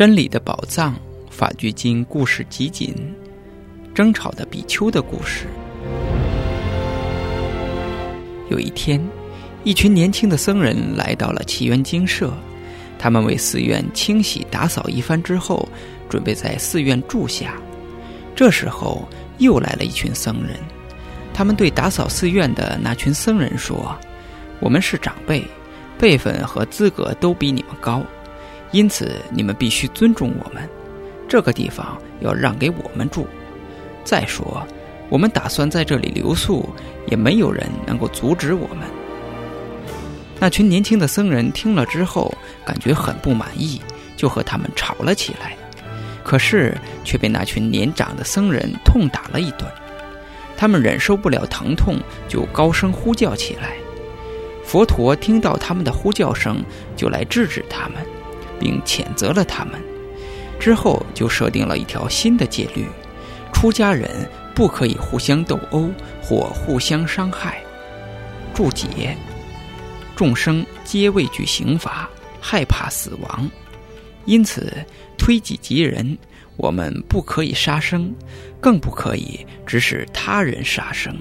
真理的宝藏，法句经故事集锦，争吵的比丘的故事。有一天，一群年轻的僧人来到了祈愿精舍，他们为寺院清洗打扫一番之后，准备在寺院住下。这时候，又来了一群僧人，他们对打扫寺院的那群僧人说：“我们是长辈，辈分和资格都比你们高。”因此，你们必须尊重我们。这个地方要让给我们住。再说，我们打算在这里留宿，也没有人能够阻止我们。那群年轻的僧人听了之后，感觉很不满意，就和他们吵了起来。可是，却被那群年长的僧人痛打了一顿。他们忍受不了疼痛，就高声呼叫起来。佛陀听到他们的呼叫声，就来制止他们。并谴责了他们，之后就设定了一条新的戒律：出家人不可以互相斗殴或互相伤害。注解：众生皆畏惧刑罚，害怕死亡，因此推己及人，我们不可以杀生，更不可以指使他人杀生。